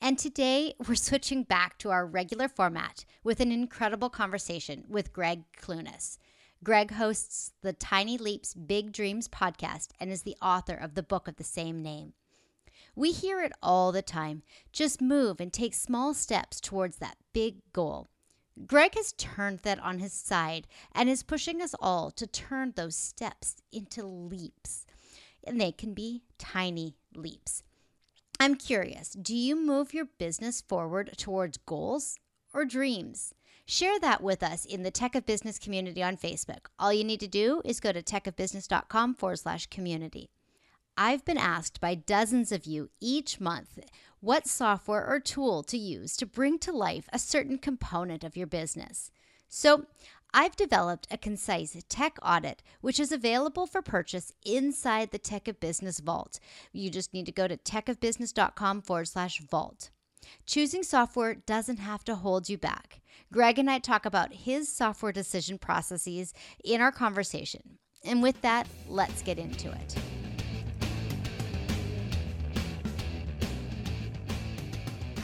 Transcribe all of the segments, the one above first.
And today we're switching back to our regular format with an incredible conversation with Gregg Clunis. Gregg hosts the Tiny Leaps Big Dreams podcast and is the author of the book of the same name. We hear it all the time just move and take small steps towards that big goal. Gregg has turned that on his side and is pushing us all to turn those steps into leaps. And they can be tiny leaps. I'm curious do you move your business forward towards goals or dreams? Share that with us in the Tech of Business community on Facebook. All you need to do is go to techofbusiness.com forward slash community. I've been asked by dozens of you each month what software or tool to use to bring to life a certain component of your business. So I've developed a concise tech audit, which is available for purchase inside the Tech of Business Vault. You just need to go to techofbusiness.com forward slash vault. Choosing software doesn't have to hold you back. Gregg and I talk about his software decision processes in our conversation. And with that, let's get into it.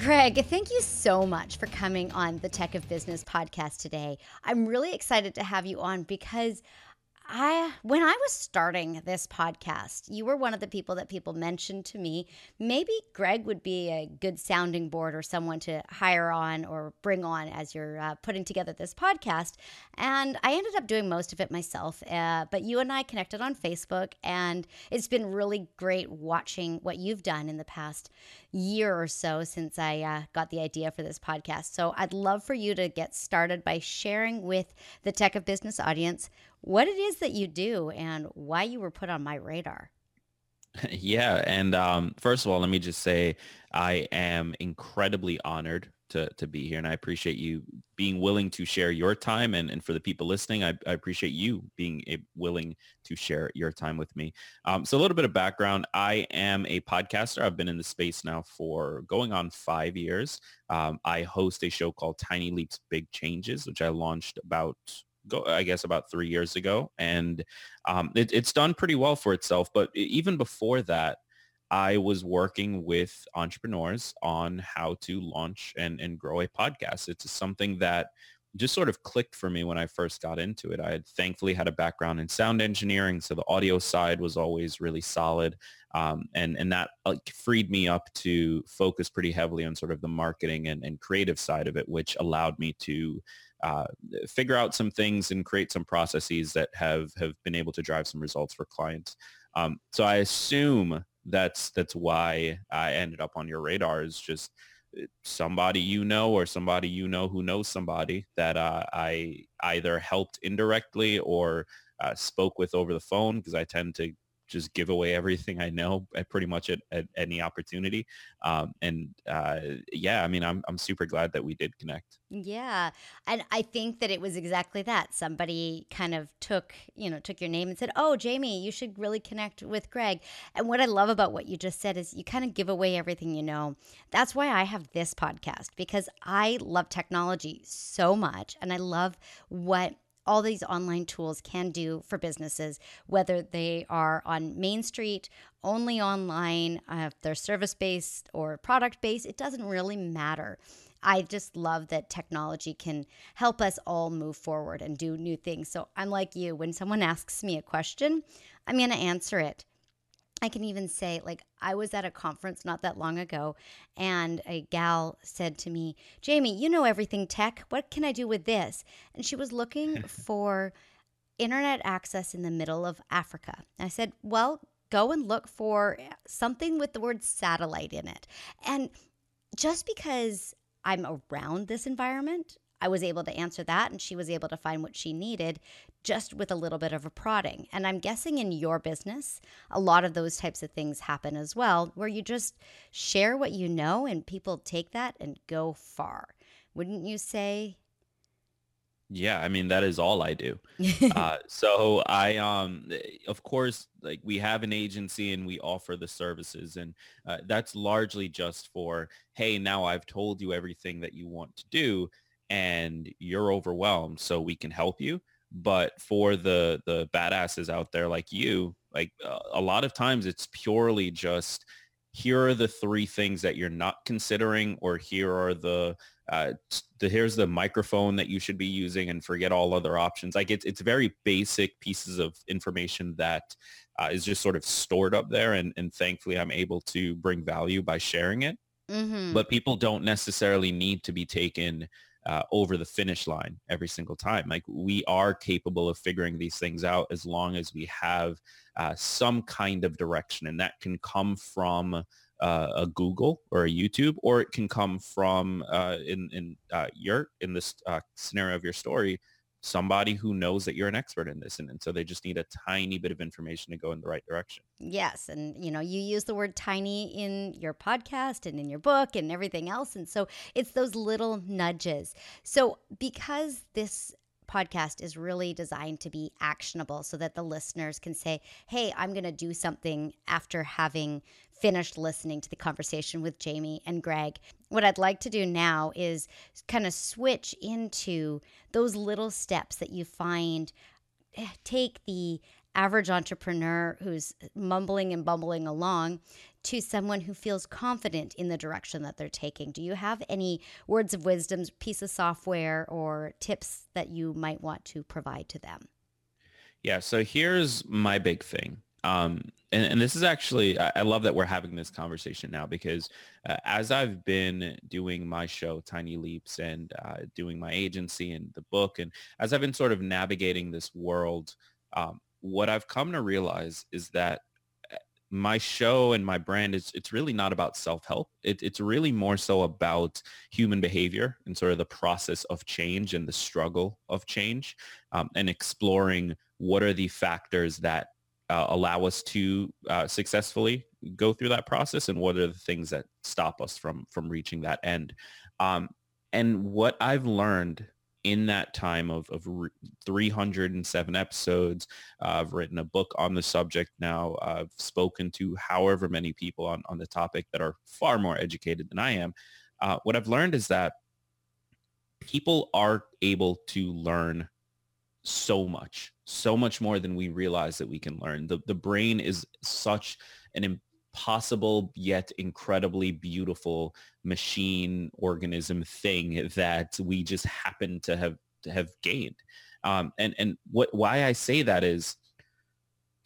Gregg, thank you so much for coming on the Tech of Business podcast today. I'm really excited to have you on because I when I was starting this podcast, you were one of the people that people mentioned to me. Maybe Gregg would be a good sounding board or someone to hire on or bring on as you're uh, putting together this podcast. And I ended up doing most of it myself. Uh, but you and I connected on Facebook, and it's been really great watching what you've done in the past year or so since I uh, got the idea for this podcast. So I'd love for you to get started by sharing with the Tech of Business audience what it is that you do and why you were put on my radar. Yeah. And um, first of all, let me just say I am incredibly honored to, to be here. And I appreciate you being willing to share your time. And, and for the people listening, I, I appreciate you being a, willing to share your time with me. Um, so a little bit of background. I am a podcaster. I've been in the space now for going on five years. Um, I host a show called Tiny Leaps Big Changes, which I launched about go I guess about three years ago, and um, it, it's done pretty well for itself. But even before that, I was working with entrepreneurs on how to launch and, and grow a podcast. It's something that just sort of clicked for me when I first got into it. I had thankfully had a background in sound engineering, so the audio side was always really solid, um, and and that uh, freed me up to focus pretty heavily on sort of the marketing and, and creative side of it, which allowed me to uh, figure out some things and create some processes that have have been able to drive some results for clients. Um, so I assume that's that's why I ended up on your radar is just uh, somebody you know or somebody you know who knows somebody that uh, I either helped indirectly or uh, spoke with over the phone because I tend to just give away everything I know at pretty much at, at any opportunity. Um, and uh, yeah, I mean, I'm, I'm super glad that we did connect. Yeah. And I think that it was exactly that. Somebody kind of took, you know, took your name and said, oh, Jamie, you should really connect with Gregg. And what I love about what you just said is you kind of give away everything you know. That's why I have this podcast because I love technology so much and I love what all these online tools can do for businesses, whether they are on Main Street, only online, uh, if they're service based or product based, it doesn't really matter. I just love that technology can help us all move forward and do new things. So I'm like you, when someone asks me a question, I'm going to answer it. I can even say, like, I was at a conference not that long ago, and a gal said to me, Jamie, you know everything tech. What can I do with this? And she was looking for internet access in the middle of Africa. I said, Well, go and look for something with the word satellite in it. And just because I'm around this environment, I was able to answer that and she was able to find what she needed just with a little bit of a prodding. And I'm guessing in your business, a lot of those types of things happen as well, where you just share what you know and people take that and go far. Wouldn't you say? Yeah, I mean that is all I do. uh, so I, um, of course, like we have an agency and we offer the services, and uh, that's largely just for, hey, now I've told you everything that you want to do, and you're overwhelmed, so we can help you. But for the the badasses out there like you, like uh, a lot of times it's purely just here are the three things that you're not considering or here are the uh, the, here's the microphone that you should be using and forget all other options like it's, it's very basic pieces of information that uh, is just sort of stored up there and, and thankfully i'm able to bring value by sharing it mm-hmm. but people don't necessarily need to be taken uh, over the finish line every single time. Like we are capable of figuring these things out as long as we have uh, some kind of direction, and that can come from uh, a Google or a YouTube, or it can come from uh, in in uh, your in this uh, scenario of your story somebody who knows that you're an expert in this and, and, so they just need a tiny bit of information to go in the right direction. Yes and you know you use the word tiny in your podcast and in your book and everything else and so it's those little nudges. So because this podcast is really designed to be actionable so that the listeners can say hey i'm going to do something after having finished listening to the conversation with Jamie and Gregg. What I'd like to do now is kind of switch into those little steps that you find eh, take the average entrepreneur who's mumbling and bumbling along to someone who feels confident in the direction that they're taking. Do you have any words of wisdom, piece of software, or tips that you might want to provide to them? Yeah, so here's my big thing. Um, and, and, this is actually, I, I, love that we're having this conversation now because uh, as I've been doing my show, Tiny Leaps, and uh, doing my agency and the book, and as I've been sort of navigating this world, um, what I've come to realize is that uh, my show and my brand is it's really not about self-help. It, it's really more so about human behavior and sort of the process of change and the struggle of change um, and exploring what are the factors that uh, allow us to uh, successfully go through that process? And what are the things that stop us from from reaching that end? Um, and what i've learned in that time of, of re- 307 episodes uh, i've written a book on the subject now. I've spoken to however many people on, on the topic that are far more educated than i am. Uh, what i've learned is that people are able to learn so much, so much more than we realize that we can learn. The, the brain is such an impossible yet incredibly beautiful machine organism thing that we just happen to have to have gained. Um, and and what why I say that is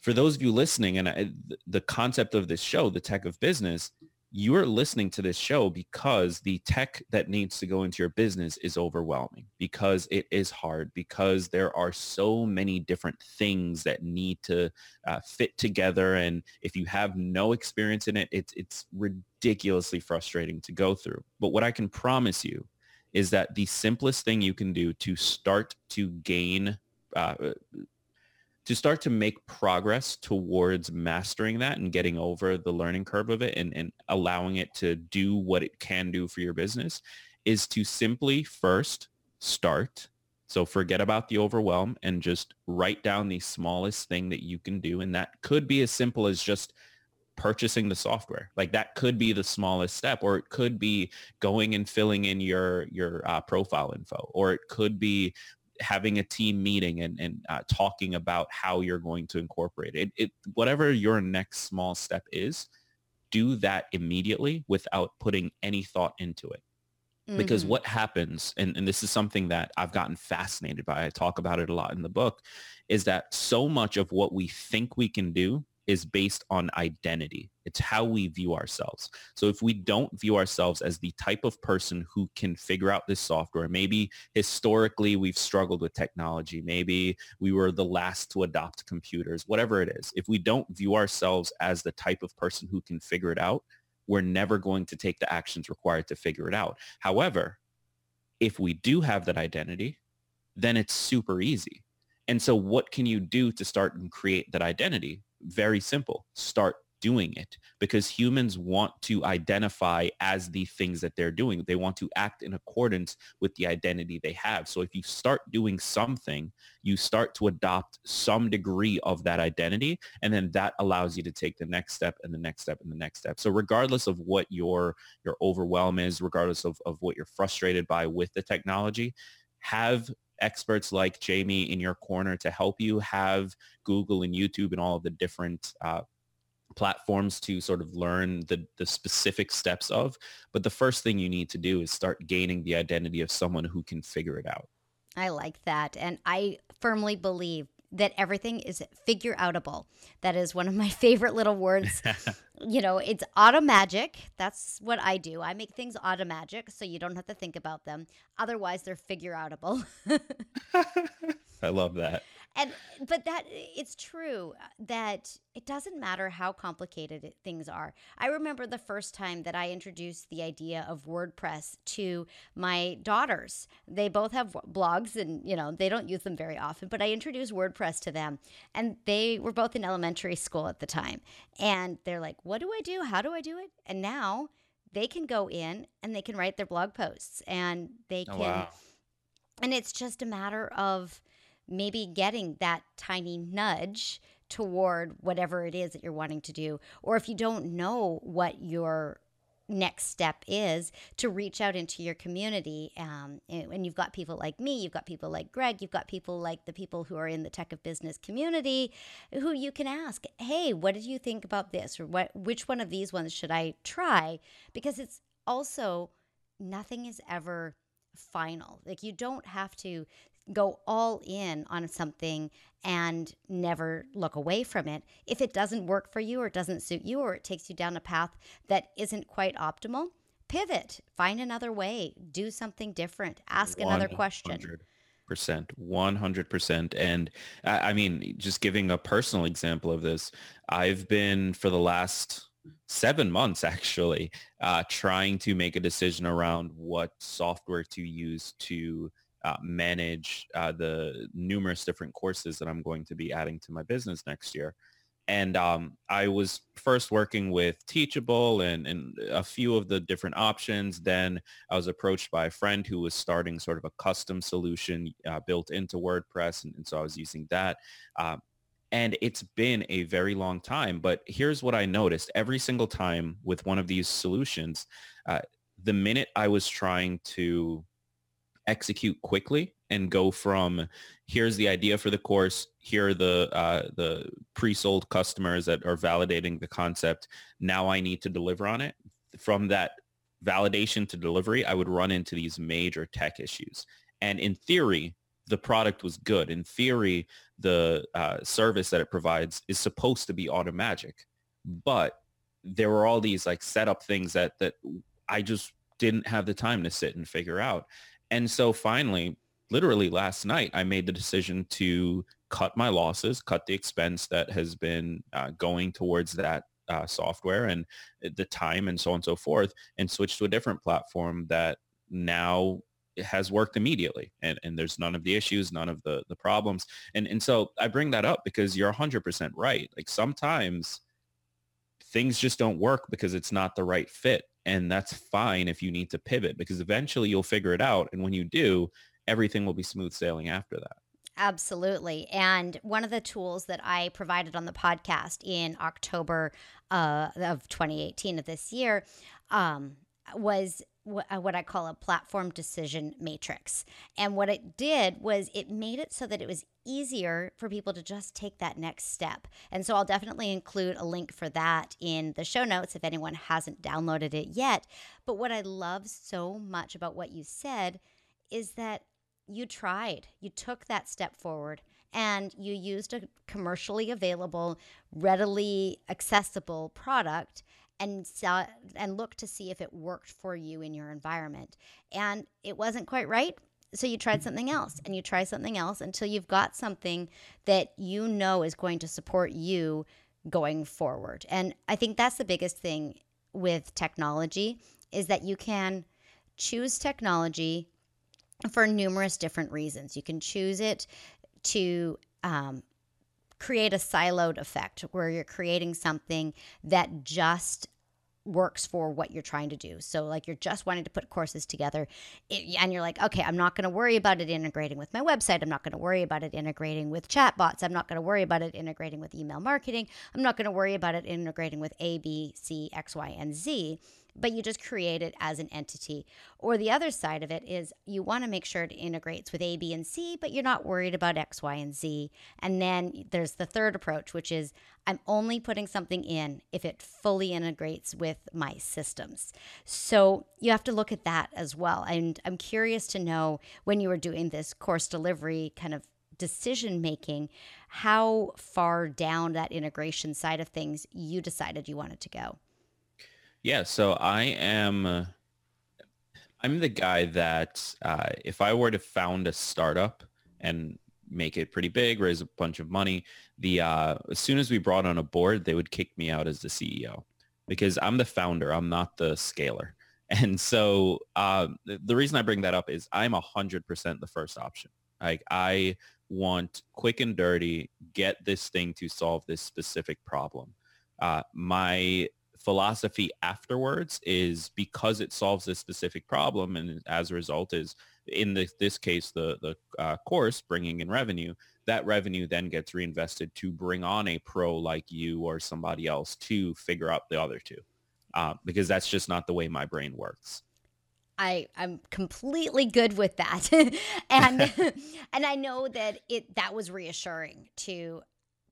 for those of you listening and I, the concept of this show, the tech of business, you're listening to this show because the tech that needs to go into your business is overwhelming because it is hard because there are so many different things that need to uh, fit together and if you have no experience in it it's it's ridiculously frustrating to go through. But what i can promise you is that the simplest thing you can do to start to gain uh, to start to make progress towards mastering that and getting over the learning curve of it and, and allowing it to do what it can do for your business is to simply first start. So forget about the overwhelm and just write down the smallest thing that you can do. And that could be as simple as just purchasing the software. Like that could be the smallest step, or it could be going and filling in your your uh, profile info, or it could be having a team meeting and, and uh, talking about how you're going to incorporate it. it. Whatever your next small step is, do that immediately without putting any thought into it. Mm-hmm. Because what happens, and, and this is something that I've gotten fascinated by, I talk about it a lot in the book, is that so much of what we think we can do is based on identity. It's how we view ourselves. So if we don't view ourselves as the type of person who can figure out this software, maybe historically we've struggled with technology, maybe we were the last to adopt computers, whatever it is. If we don't view ourselves as the type of person who can figure it out, we're never going to take the actions required to figure it out. However, if we do have that identity, then it's super easy. And so what can you do to start and create that identity? Very simple. Start doing it because humans want to identify as the things that they're doing. They want to act in accordance with the identity they have. So if you start doing something, you start to adopt some degree of that identity and then that allows you to take the next step and the next step and the next step. So regardless of what your your overwhelm is, regardless of, of what you're frustrated by with the technology, have experts like Jamie in your corner to help you have Google and YouTube and all of the different uh, platforms to sort of learn the, the specific steps of. But the first thing you need to do is start gaining the identity of someone who can figure it out. I like that. And I firmly believe that everything is figure outable. That is one of my favorite little words. you know, it's auto magic. That's what I do. I make things auto magic so you don't have to think about them. Otherwise, they're figure outable. I love that and but that it's true that it doesn't matter how complicated things are. I remember the first time that i introduced the idea of wordpress to my daughters. They both have blogs and you know they don't use them very often but i introduced wordpress to them. And they were both in elementary school at the time. And they're like what do i do? How do i do it? And now they can go in and they can write their blog posts and they oh, can oh, wow. and it's just a matter of maybe getting that tiny nudge toward whatever it is that you're wanting to do. Or if you don't know what your next step is to reach out into your community. Um, and you've got people like me, you've got people like Gregg, you've got people like the people who are in the tech of business community who you can ask, hey, what did you think about this? Or what, which one of these ones should I try? Because it's also, nothing is ever final. Like you don't have to go all in on something and never look away from it. If it doesn't work for you or doesn't suit you or it takes you down a path that isn't quite optimal, pivot, find another way, do something different, ask 100%. another question. Percent, 100%. And I mean, just giving a personal example of this, I've been for the last seven months actually uh, trying to make a decision around what software to use to uh, manage uh, the numerous different courses that I'm going to be adding to my business next year. And um, I was first working with Teachable and, and a few of the different options. Then I was approached by a friend who was starting sort of a custom solution uh, built into WordPress. And, and, so I was using that. Um, and it's been a very long time. But here's what I noticed. Every single time with one of these solutions, uh, the minute I was trying to execute quickly and go from here's the idea for the course. Here are the uh, the pre-sold customers that are validating the concept. Now i need to deliver on it. From that validation to delivery i would run into these major tech issues. And in theory the product was good. In theory the uh, service that it provides is supposed to be automagic. But there were all these like setup things that that i just didn't have the time to sit and figure out and so finally, literally last night, I made the decision to cut my losses, cut the expense that has been uh, going towards that uh, software and the time and so on and so forth, and switch to a different platform that now has worked immediately and, and there's none of the issues none of the the problems. And and so i bring that up because you're 100% right. Like sometimes things just don't work because it's not the right fit and that's fine if you need to pivot because eventually you'll figure it out. And when you do, everything will be smooth sailing after that. Absolutely. And one of the tools that I provided on the podcast in October uh, of 2018 of this year um, was Uh, what I call a platform decision matrix. And what it did was it made it so that it was easier for people to just take that next step. And so I'll definitely include a link for that in the show notes if anyone hasn't downloaded it yet. But what I love so much about what you said is that you tried, you took that step forward and you used a commercially available, readily accessible product and saw and look to see if it worked for you in your environment. And it wasn't quite right. So you tried something else and you try something else until you've got something that you know is going to support you going forward. And I think that's the biggest thing with technology is that you can choose technology for numerous different reasons. You can choose it to um, create a siloed effect where you're creating something that just works for what you're trying to do. So like you're just wanting to put courses together and you're like, okay, I'm not going to worry about it integrating with my website. I'm not going to worry about it integrating with chatbots. I'm not going to worry about it integrating with email marketing. I'm not going to worry about it integrating with A, B, C, X, Y, and Z but you just create it as an entity. Or the other side of it is you want to make sure it integrates with A, B, and C, but you're not worried about X, Y, and Z. And then there's the third approach, which is I'm only putting something in if it fully integrates with my systems. So you have to look at that as well. And I'm curious to know when you were doing this course delivery kind of decision making, how far down that integration side of things you decided you wanted to go. Yeah, so I am uh, I'm the guy that uh, if I were to found a startup and make it pretty big, raise a bunch of money, the uh, as soon as we brought on a board, they would kick me out as the CEO because I'm the founder. I'm not the scaler. And so uh, the reason I bring that up is I'm 100% the first option. Like I want quick and dirty, get this thing to solve this specific problem. Uh, my philosophy afterwards is because it solves this specific problem and as a result is in the, this case the the uh, course bringing in revenue that revenue then gets reinvested to bring on a pro like you or somebody else to figure out the other two uh, because that's just not the way my brain works. I I'm completely good with that, and and I know that it that was reassuring to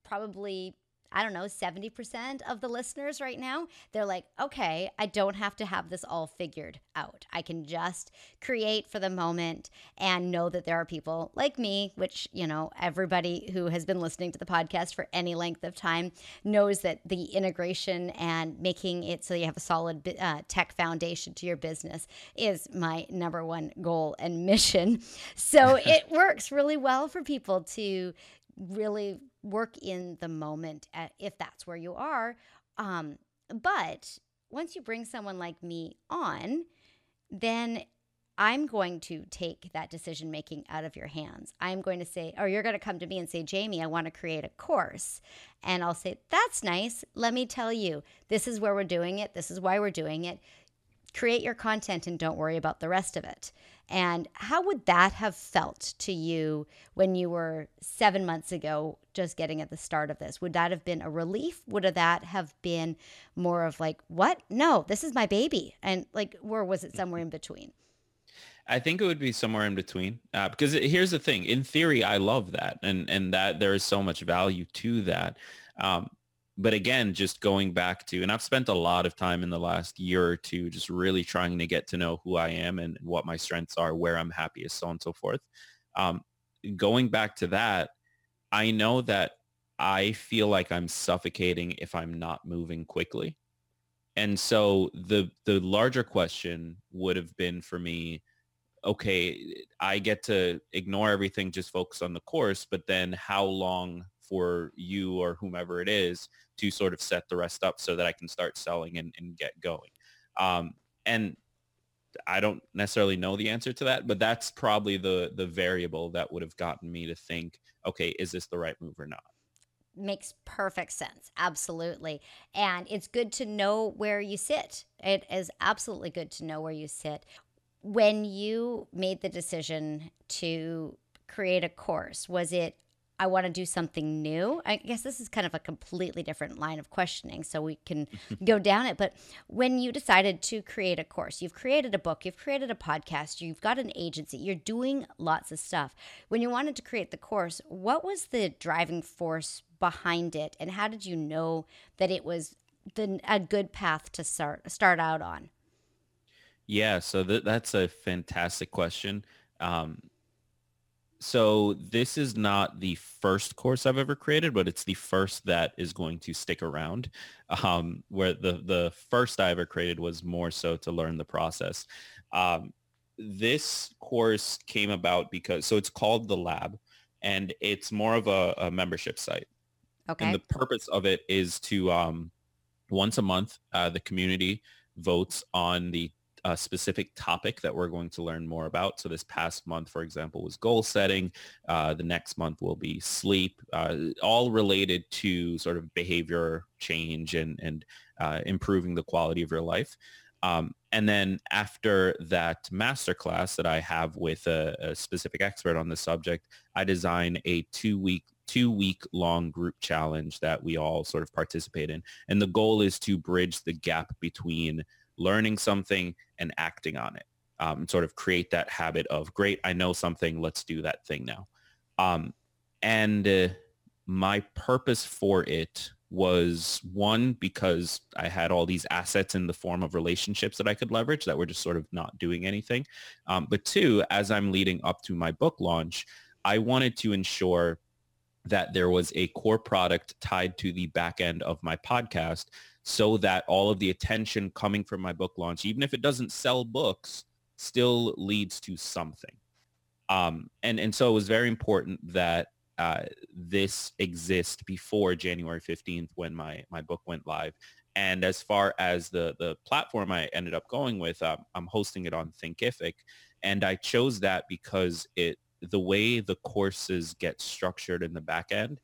probably I don't know, 70% of the listeners right now, they're like, okay, I don't have to have this all figured out. I can just create for the moment and know that there are people like me, which, you know, everybody who has been listening to the podcast for any length of time knows that the integration and making it so you have a solid uh, tech foundation to your business is my number one goal and mission. So it works really well for people to really work in the moment at, if that's where you are. Um, but once you bring someone like me on, then I'm going to take that decision making out of your hands. I'm going to say, or you're going to come to me and say, Jamie, I want to create a course. And I'll say, that's nice. Let me tell you, this is where we're doing it. This is why we're doing it. Create your content and don't worry about the rest of it. And how would that have felt to you when you were seven months ago just getting at the start of this? Would that have been a relief? Would that have been more of like, what? No, this is my baby. And like, or was it somewhere in between? I think it would be somewhere in between uh, because it, here's the thing. In theory, I love that, and and that there is so much value to that. Um, but again, just going back to, and I've spent a lot of time in the last year or two just really trying to get to know who I am and what my strengths are, where I'm happiest, so on and so forth. Um, going back to that, I know that I feel like I'm suffocating if I'm not moving quickly. And so the the larger question would have been for me, okay, I get to ignore everything, just focus on the course, but then how long for you or whomever it is to sort of set the rest up so that I can start selling and, and get going. Um, and I don't necessarily know the answer to that, but that's probably the the variable that would have gotten me to think, okay, is this the right move or not? Makes perfect sense. Absolutely. And it's good to know where you sit. It is absolutely good to know where you sit. When you made the decision to create a course, was it I want to do something new. I guess this is kind of a completely different line of questioning, so we can go down it. But when you decided to create a course, you've created a book, you've created a podcast, you've got an agency, you're doing lots of stuff. When you wanted to create the course, what was the driving force behind it, and how did you know that it was the, a good path to start start out on? Yeah, so th- that's a fantastic question. Um, so this is not the first course I've ever created, but it's the first that is going to stick around. Um, where the the first I ever created was more so to learn the process. Um, this course came about because so it's called the Lab, and it's more of a, a membership site. Okay. And the purpose of it is to um, once a month, uh, the community votes on the a specific topic that we're going to learn more about. So this past month, for example, was goal setting. Uh, the next month will be sleep, uh, all related to sort of behavior change and, and uh, improving the quality of your life. Um, and then after that masterclass that I have with a, a specific expert on the subject, I design a two-week two week long group challenge that we all sort of participate in. And the goal is to bridge the gap between learning something and acting on it. Um, sort of create that habit of great, I know something, let's do that thing now. Um, and uh, my purpose for it was one because I had all these assets in the form of relationships that I could leverage that were just sort of not doing anything. Um, but two, as I'm leading up to my book launch, I wanted to ensure that there was a core product tied to the back end of my podcast so that all of the attention coming from my book launch, even if it doesn't sell books, still leads to something. Um, and, and so it was very important that uh, this exists before January 15th when my, my book went live. And as far as the, the platform I ended up going with, um, I'm hosting it on Thinkific. And I chose that because it the way the courses get structured in the back end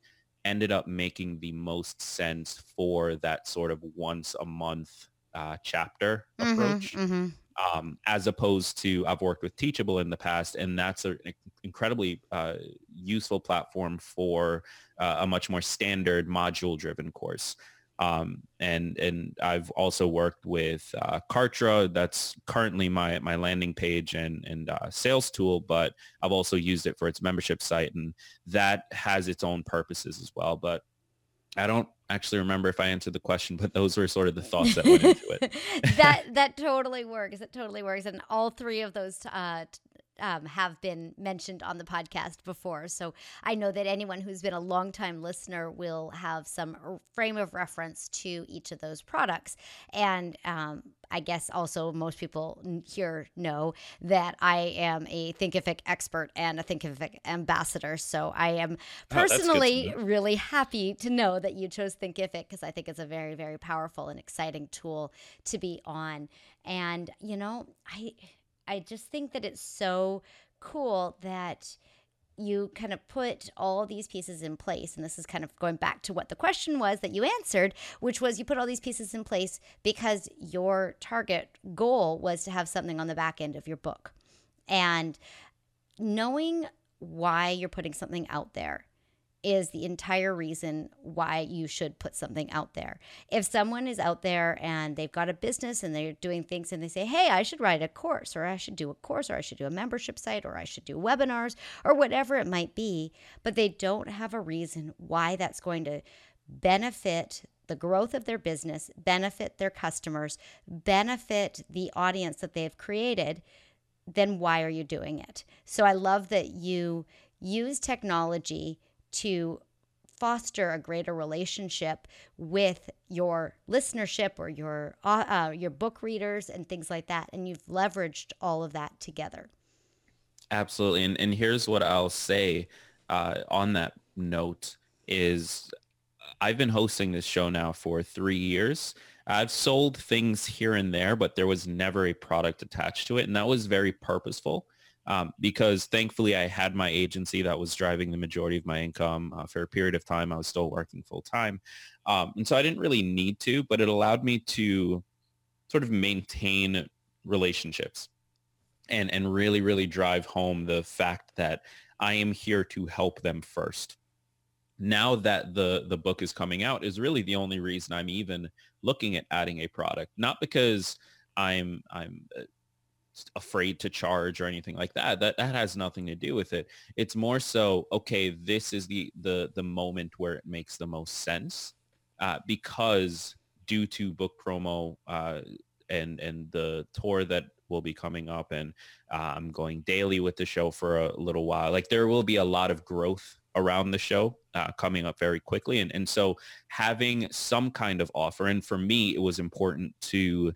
ended up making the most sense for that sort of once a month uh, chapter mm-hmm, approach. Mm-hmm um, as opposed to I've worked with Teachable in the past, and that's an incredibly uh, useful platform for uh, a much more standard module-driven course. Um, and and I've also worked with uh, Kartra. That's currently my my landing page and and uh, sales tool, but I've also used it for its membership site, and that has its own purposes as well. But I don't actually remember if I answered the question, but those were sort of the thoughts that went into it. that that totally works. It totally works, and all three of those uh, um, have been mentioned on the podcast before. So I know that anyone who's been a longtime listener will have some frame of reference to each of those products. And um, I guess also most people here know that I am a Thinkific expert and a Thinkific ambassador. So I am oh, personally oh, really happy to know that you chose Thinkific because I think it's a very, very powerful and exciting tool to be on. And, you know, I I just think that it's so cool that you kind of put all these pieces in place. And this is kind of going back to what the question was that you answered, which was you put all these pieces in place because your target goal was to have something on the back end of your book. And knowing why you're putting something out there is the entire reason why you should put something out there. If someone is out there and they've got a business and they're doing things and they say, hey, I should write a course or I should do a course or I should do a membership site or I should do webinars or whatever it might be, but they don't have a reason why that's going to benefit the growth of their business, benefit their customers, benefit the audience that they've created, then why are you doing it? So I love that you use technology to foster a greater relationship with your listenership or your uh, uh, your book readers and things like that. And you've leveraged all of that together. Absolutely. And, and here's what i'll say uh, on that note is i've been hosting this show now for three years. I've sold things here and there but there was never a product attached to it. And that was very purposeful um, because thankfully I had my agency that was driving the majority of my income uh, for a period of time. I was still working full time. Um, and so I didn't really need to, but it allowed me to sort of maintain relationships and, and really, really drive home the fact that I am here to help them first. Now that the, the book is coming out is really the only reason I'm even looking at adding a product, not because I'm, I'm uh, afraid to charge or anything like that. That that has nothing to do with it. It's more so okay. This is the the the moment where it makes the most sense uh, because due to book promo uh, and and the tour that will be coming up and uh, I'm going daily with the show for a little while. Like there will be a lot of growth around the show uh, coming up very quickly. And, and so having some kind of offer, and for me, it was important to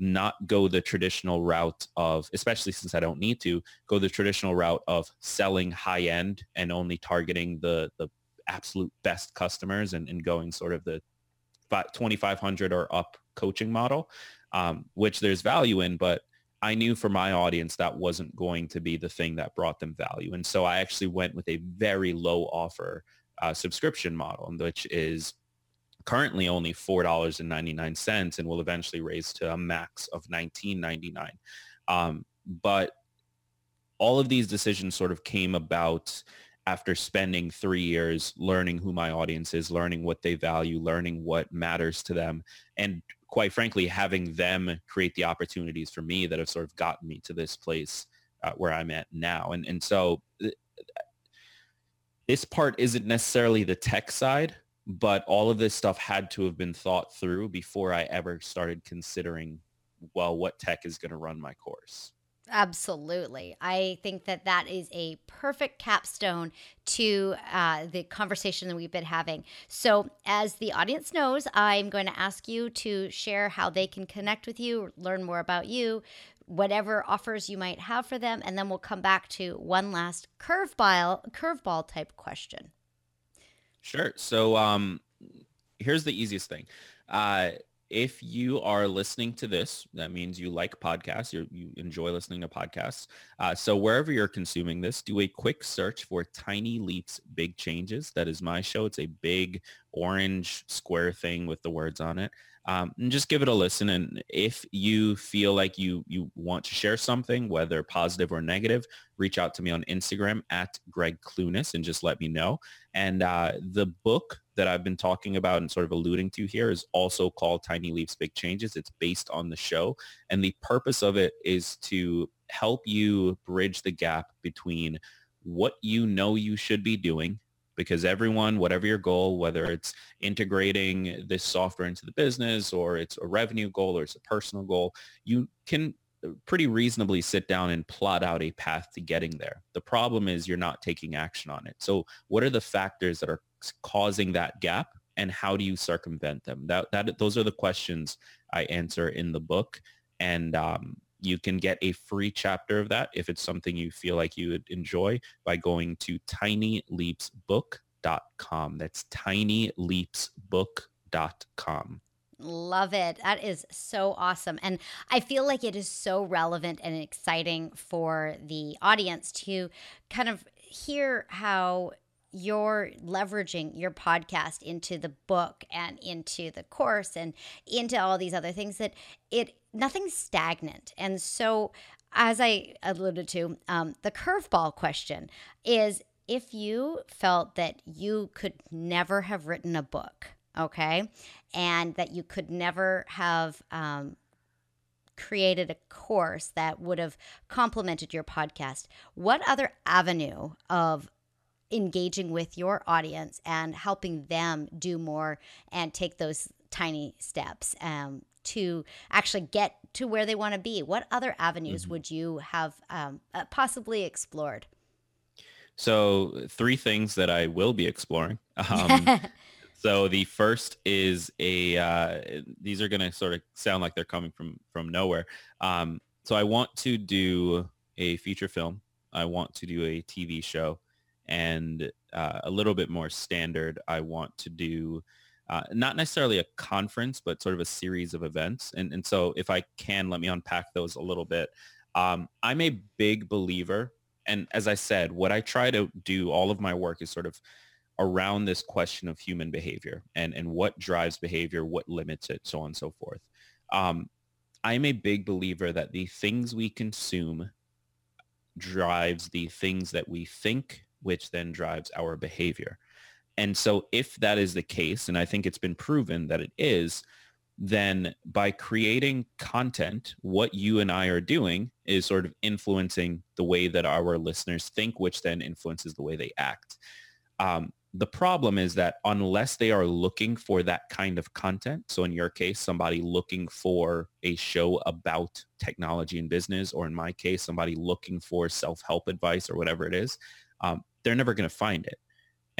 not go the traditional route of, especially since I don't need to, go the traditional route of selling high end and only targeting the, the absolute best customers and, and going sort of the 2500 or up coaching model, um, which there's value in, but I knew for my audience that wasn't going to be the thing that brought them value. And so I actually went with a very low offer uh, subscription model, which is currently only $4.99 and will eventually raise to a max of $19.99. Um, but all of these decisions sort of came about after spending three years learning who my audience is, learning what they value, learning what matters to them, and quite frankly, having them create the opportunities for me that have sort of gotten me to this place uh, where I'm at now. And, and so th- this part isn't necessarily the tech side, but all of this stuff had to have been thought through before I ever started considering, well, what tech is going to run my course. Absolutely. I think that that is a perfect capstone to uh, the conversation that we've been having. So, as the audience knows, I'm going to ask you to share how they can connect with you, learn more about you, whatever offers you might have for them, and then we'll come back to one last curveball, curveball type question. Sure. So, um, here's the easiest thing. Uh, if you are listening to this, that means you like podcasts, you enjoy listening to podcasts. Uh, so wherever you're consuming this, do a quick search for Tiny Leaps Big Changes. That is my show. It's a big orange square thing with the words on it um, and just give it a listen. And if you feel like you you want to share something, whether positive or negative, reach out to me on Instagram at Gregg Clunis and just let me know. And uh, the book that I've been talking about and sort of alluding to here is also called Tiny Leaps, Big Changes. It's based on the show. And the purpose of it is to help you bridge the gap between what you know you should be doing because everyone, whatever your goal, whether it's integrating this software into the business or it's a revenue goal or it's a personal goal, you can pretty reasonably sit down and plot out a path to getting there. The problem is you're not taking action on it. So what are the factors that are causing that gap and how do you circumvent them? That, that those are the questions I answer in the book. And um, you can get a free chapter of that if it's something you feel like you would enjoy by going to tinyleapsbook.com. That's tinyleapsbook.com. Love it. That is so awesome. And I feel like it is so relevant and exciting for the audience to kind of hear how you're leveraging your podcast into the book and into the course and into all these other things that it nothing's stagnant. And so as i alluded to um, the curveball question is if you felt that you could never have written a book okay and that you could never have um, created a course that would have complemented your podcast what other avenue of engaging with your audience and helping them do more and take those tiny steps um, to actually get to where they want to be. What other avenues mm-hmm. would you have um, uh, possibly explored? So, three things that I will be exploring. Um, so, the first is a. Uh, these are going to sort of sound like they're coming from from nowhere. Um, so, I want to do a feature film. I want to do a TV show and uh, a little bit more standard, I want to do uh, not necessarily a conference, but sort of a series of events. And, and so if I can, let me unpack those a little bit. Um, I'm a big believer. And as I said, what I try to do, all of my work is sort of around this question of human behavior and, and what drives behavior, what limits it, so on and so forth. Um, I'm a big believer that the things we consume drives the things that we think, which then drives our behavior. And so if that is the case, and I think it's been proven that it is, then by creating content, what you and I are doing is sort of influencing the way that our listeners think, which then influences the way they act. Um, the problem is that unless they are looking for that kind of content, so in your case, somebody looking for a show about technology and business, or in my case, somebody looking for self-help advice or whatever it is, um, they're never going to find it.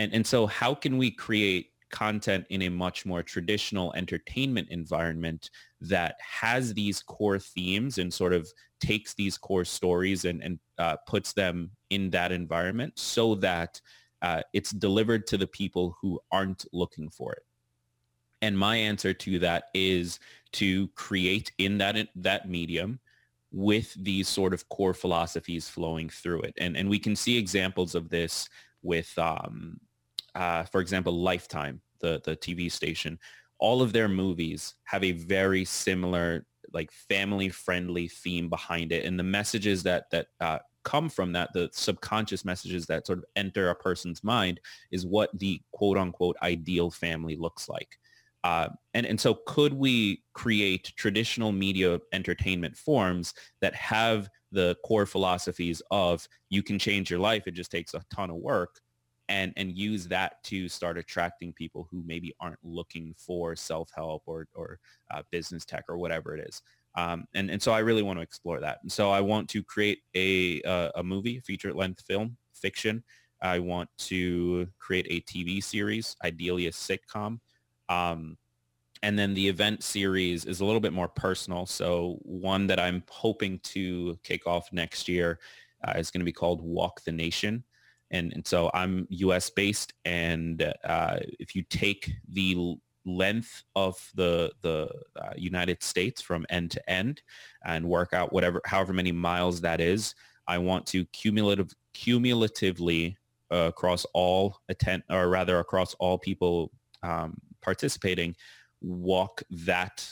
And, and so how can we create content in a much more traditional entertainment environment that has these core themes and sort of takes these core stories and, and uh, puts them in that environment so that uh, it's delivered to the people who aren't looking for it. And my answer to that is to create in that that medium with these sort of core philosophies flowing through it. And, and we can see examples of this with, um, uh, for example, Lifetime, the, the TV station. All of their movies have a very similar like family friendly theme behind it and the messages that that uh, come from that the subconscious messages that sort of enter a person's mind is what the quote unquote ideal family looks like uh, and, and so could we create traditional media entertainment forms that have the core philosophies of you can change your life, it just takes a ton of work, and, and use that to start attracting people who maybe aren't looking for self-help or, or uh, business tech or whatever it is. Um, and, and so I really want to explore that. And so I want to create a, uh, a movie, feature length film, fiction. I want to create a TV series, ideally a sitcom. Um, and then the event series is a little bit more personal. So one that I'm hoping to kick off next year uh, is going to be called Walk the Nation. And, and so I'm US based. And uh, if you take the length of the, the uh, United States from end to end and work out whatever, however many miles that is, I want to cumulative, cumulatively uh, across all attend, or rather across all people um, participating, walk that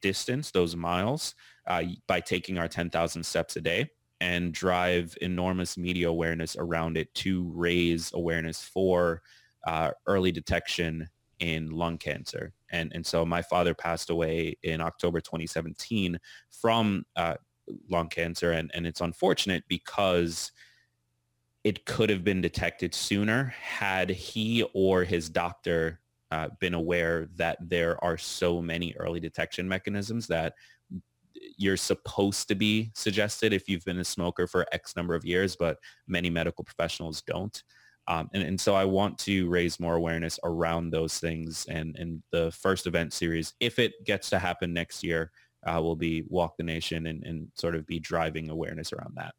distance, those miles, uh, by taking our 10,000 steps a day and drive enormous media awareness around it to raise awareness for uh, early detection in lung cancer. And, and so my father passed away in October 2017 from uh, lung cancer. And, and it's unfortunate because it could have been detected sooner had he or his doctor uh, been aware that there are so many early detection mechanisms that you're supposed to be suggested if you've been a smoker for X number of years, but many medical professionals don't. Um, and, and so I want to raise more awareness around those things. And, and the first event series, if it gets to happen next year, uh, will be Walk the Nation and, and sort of be driving awareness around that.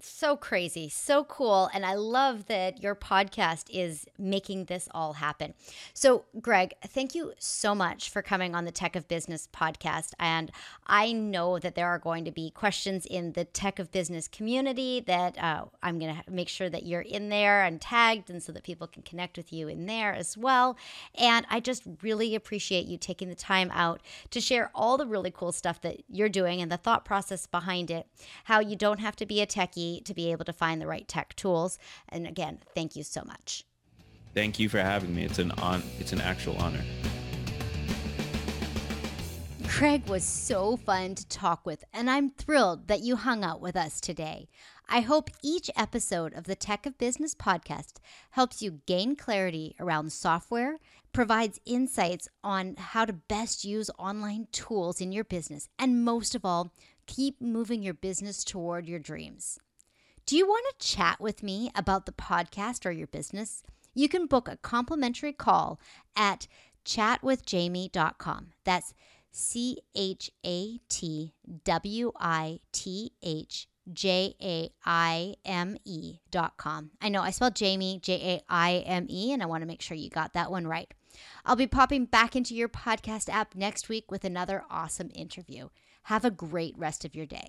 So crazy, so cool. And I love that your podcast is making this all happen. So, Gregg, thank you so much for coming on the Tech of Business podcast. And I know that there are going to be questions in the Tech of Business community that uh, I'm going to make sure that you're in there and tagged, and so that people can connect with you in there as well. And I just really appreciate you taking the time out to share all the really cool stuff that you're doing and the thought process behind it, how you don't have to be a techie to be able to find the right tech tools. And again, thank you so much. Thank you for having me. It's an on it's an actual honor. Gregg was so fun to talk with, and I'm thrilled that you hung out with us today. I hope each episode of the Tech of Business podcast helps you gain clarity around software, provides insights on how to best use online tools in your business, and most of all, keep moving your business toward your dreams. Do you want to chat with me about the podcast or your business? You can book a complimentary call at chatwithjaime.com. That's C H A T W I T H J A I M E dot com. I know I spelled Jaime, J A I M E, and I want to make sure you got that one right. I'll be popping back into your podcast app next week with another awesome interview. Have a great rest of your day.